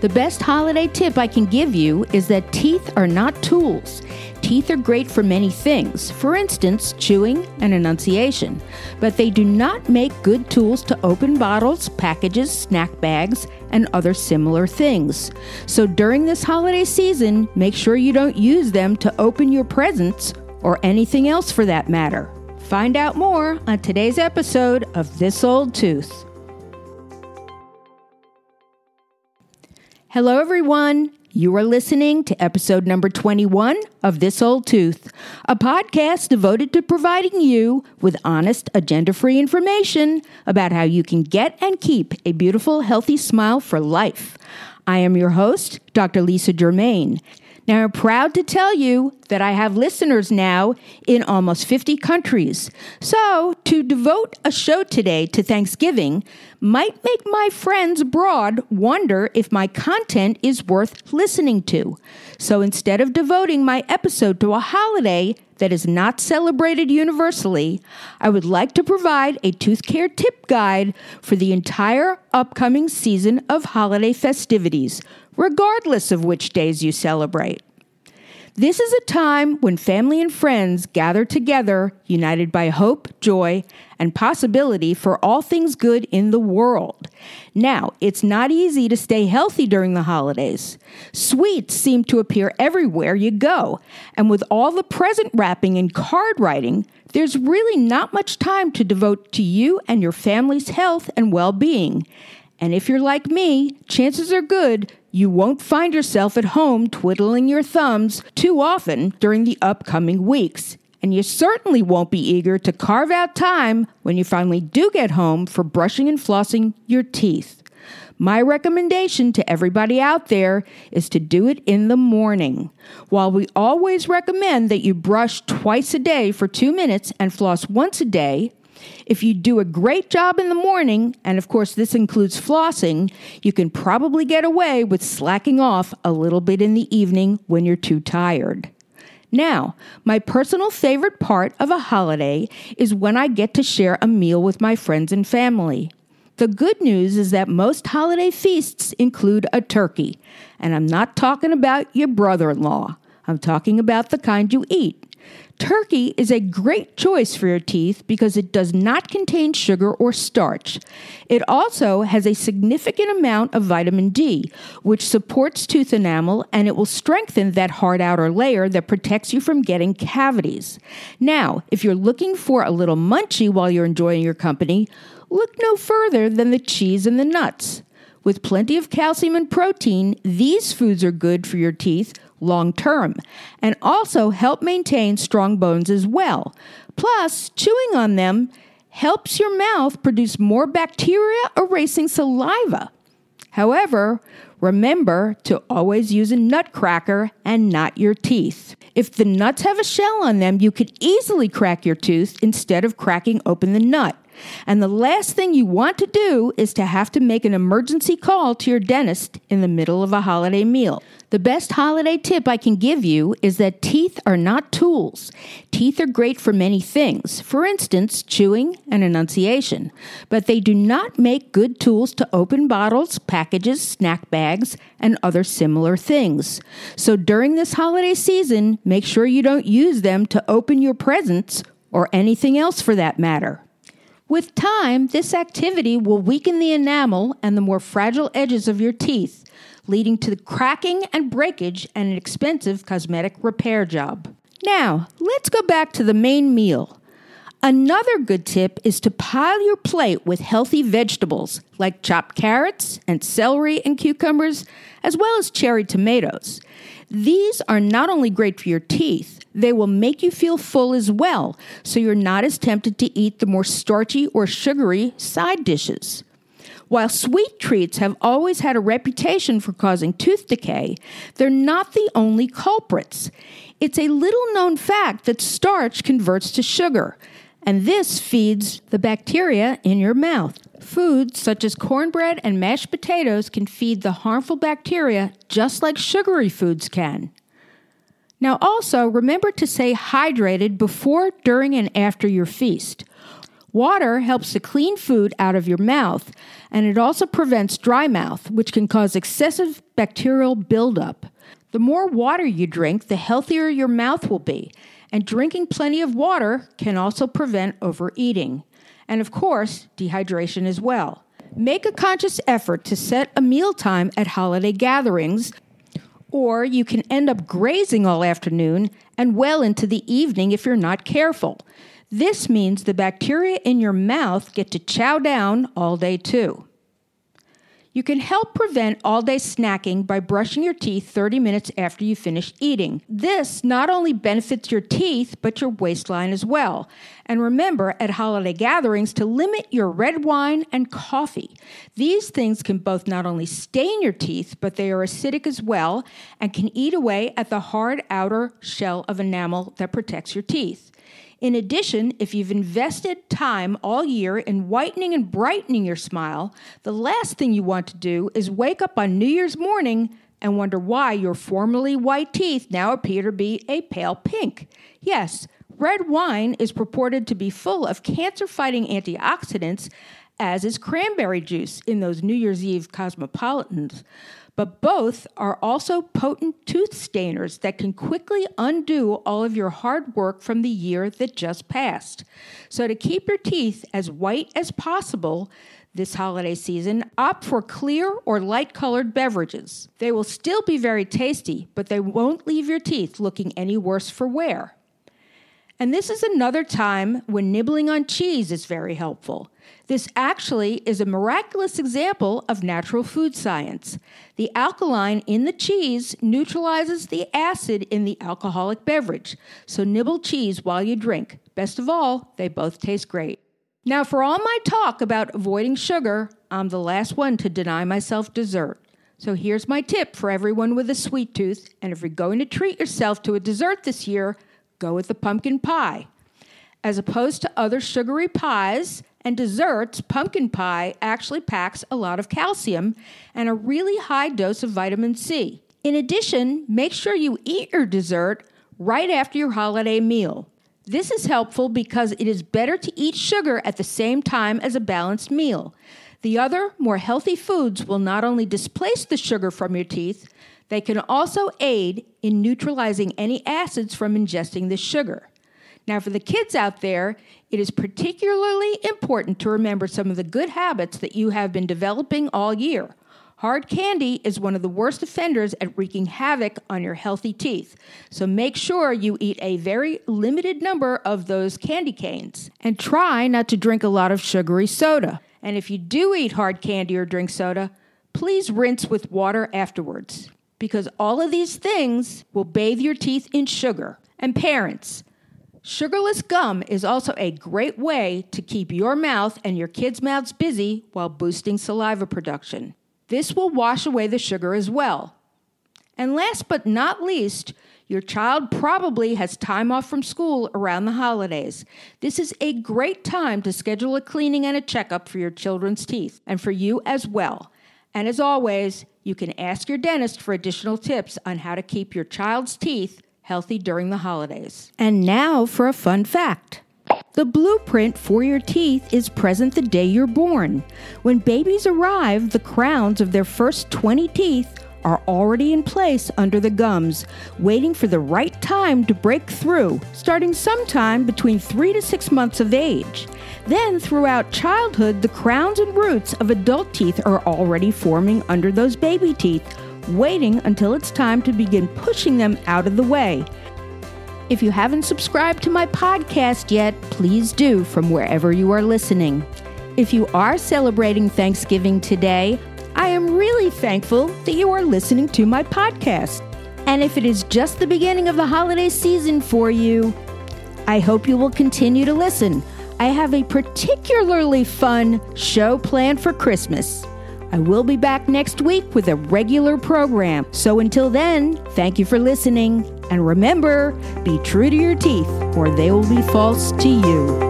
The best holiday tip I can give you is that teeth are not tools. Teeth are great for many things, for instance, chewing and enunciation, but they do not make good tools to open bottles, packages, snack bags, and other similar things. So during this holiday season, make sure you don't use them to open your presents or anything else for that matter. Find out more on today's episode of This Old Tooth. Hello, everyone. You are listening to episode number 21 of This Old Tooth, a podcast devoted to providing you with honest, agenda free information about how you can get and keep a beautiful, healthy smile for life. I am your host, Dr. Lisa Germain. Now, I'm proud to tell you that I have listeners now in almost 50 countries. So, to devote a show today to Thanksgiving might make my friends abroad wonder if my content is worth listening to. So, instead of devoting my episode to a holiday that is not celebrated universally, I would like to provide a tooth care tip guide for the entire upcoming season of holiday festivities regardless of which days you celebrate. This is a time when family and friends gather together, united by hope, joy, and possibility for all things good in the world. Now, it's not easy to stay healthy during the holidays. Sweets seem to appear everywhere you go, and with all the present wrapping and card writing, there's really not much time to devote to you and your family's health and well being. And if you're like me, chances are good you won't find yourself at home twiddling your thumbs too often during the upcoming weeks. And you certainly won't be eager to carve out time when you finally do get home for brushing and flossing your teeth. My recommendation to everybody out there is to do it in the morning. While we always recommend that you brush twice a day for two minutes and floss once a day, if you do a great job in the morning, and of course this includes flossing, you can probably get away with slacking off a little bit in the evening when you're too tired. Now, my personal favorite part of a holiday is when I get to share a meal with my friends and family. The good news is that most holiday feasts include a turkey, and I'm not talking about your brother in law. I'm talking about the kind you eat. Turkey is a great choice for your teeth because it does not contain sugar or starch. It also has a significant amount of vitamin D, which supports tooth enamel and it will strengthen that hard outer layer that protects you from getting cavities. Now, if you're looking for a little munchy while you're enjoying your company, look no further than the cheese and the nuts. With plenty of calcium and protein, these foods are good for your teeth long term and also help maintain strong bones as well. Plus, chewing on them helps your mouth produce more bacteria erasing saliva. However, remember to always use a nutcracker and not your teeth. If the nuts have a shell on them, you could easily crack your tooth instead of cracking open the nut. And the last thing you want to do is to have to make an emergency call to your dentist in the middle of a holiday meal. The best holiday tip I can give you is that teeth are not tools. Teeth are great for many things, for instance, chewing and enunciation, but they do not make good tools to open bottles, packages, snack bags, and other similar things. So during this holiday season, make sure you don't use them to open your presents or anything else for that matter. With time, this activity will weaken the enamel and the more fragile edges of your teeth, leading to cracking and breakage and an expensive cosmetic repair job. Now, let's go back to the main meal. Another good tip is to pile your plate with healthy vegetables like chopped carrots and celery and cucumbers, as well as cherry tomatoes. These are not only great for your teeth, they will make you feel full as well, so you're not as tempted to eat the more starchy or sugary side dishes. While sweet treats have always had a reputation for causing tooth decay, they're not the only culprits. It's a little known fact that starch converts to sugar, and this feeds the bacteria in your mouth. Foods such as cornbread and mashed potatoes can feed the harmful bacteria just like sugary foods can. Now, also remember to stay hydrated before, during, and after your feast. Water helps to clean food out of your mouth, and it also prevents dry mouth, which can cause excessive bacterial buildup. The more water you drink, the healthier your mouth will be, and drinking plenty of water can also prevent overeating. And of course, dehydration as well. Make a conscious effort to set a mealtime at holiday gatherings, or you can end up grazing all afternoon and well into the evening if you're not careful. This means the bacteria in your mouth get to chow down all day too. You can help prevent all day snacking by brushing your teeth 30 minutes after you finish eating. This not only benefits your teeth, but your waistline as well. And remember at holiday gatherings to limit your red wine and coffee. These things can both not only stain your teeth, but they are acidic as well and can eat away at the hard outer shell of enamel that protects your teeth. In addition, if you've invested time all year in whitening and brightening your smile, the last thing you want to do is wake up on New Year's morning and wonder why your formerly white teeth now appear to be a pale pink. Yes, red wine is purported to be full of cancer fighting antioxidants, as is cranberry juice in those New Year's Eve cosmopolitans but both are also potent tooth stainers that can quickly undo all of your hard work from the year that just passed. So, to keep your teeth as white as possible, this holiday season, opt for clear or light colored beverages. They will still be very tasty, but they won't leave your teeth looking any worse for wear. And this is another time when nibbling on cheese is very helpful. This actually is a miraculous example of natural food science. The alkaline in the cheese neutralizes the acid in the alcoholic beverage, so nibble cheese while you drink. Best of all, they both taste great. Now, for all my talk about avoiding sugar, I'm the last one to deny myself dessert. So here's my tip for everyone with a sweet tooth, and if you're going to treat yourself to a dessert this year, go with the pumpkin pie. As opposed to other sugary pies and desserts, pumpkin pie actually packs a lot of calcium and a really high dose of vitamin C. In addition, make sure you eat your dessert right after your holiday meal. This is helpful because it is better to eat sugar at the same time as a balanced meal. The other, more healthy foods will not only displace the sugar from your teeth, they can also aid in neutralizing any acids from ingesting the sugar. Now, for the kids out there, it is particularly important to remember some of the good habits that you have been developing all year. Hard candy is one of the worst offenders at wreaking havoc on your healthy teeth. So make sure you eat a very limited number of those candy canes. And try not to drink a lot of sugary soda. And if you do eat hard candy or drink soda, please rinse with water afterwards because all of these things will bathe your teeth in sugar. And parents, sugarless gum is also a great way to keep your mouth and your kids' mouths busy while boosting saliva production. This will wash away the sugar as well. And last but not least, your child probably has time off from school around the holidays. This is a great time to schedule a cleaning and a checkup for your children's teeth and for you as well. And as always, you can ask your dentist for additional tips on how to keep your child's teeth healthy during the holidays. And now for a fun fact. The blueprint for your teeth is present the day you're born. When babies arrive, the crowns of their first 20 teeth are already in place under the gums, waiting for the right time to break through, starting sometime between three to six months of age. Then, throughout childhood, the crowns and roots of adult teeth are already forming under those baby teeth, waiting until it's time to begin pushing them out of the way. If you haven't subscribed to my podcast yet, please do from wherever you are listening. If you are celebrating Thanksgiving today, I am really thankful that you are listening to my podcast. And if it is just the beginning of the holiday season for you, I hope you will continue to listen. I have a particularly fun show planned for Christmas. I will be back next week with a regular program. So until then, thank you for listening. And remember, be true to your teeth, or they will be false to you.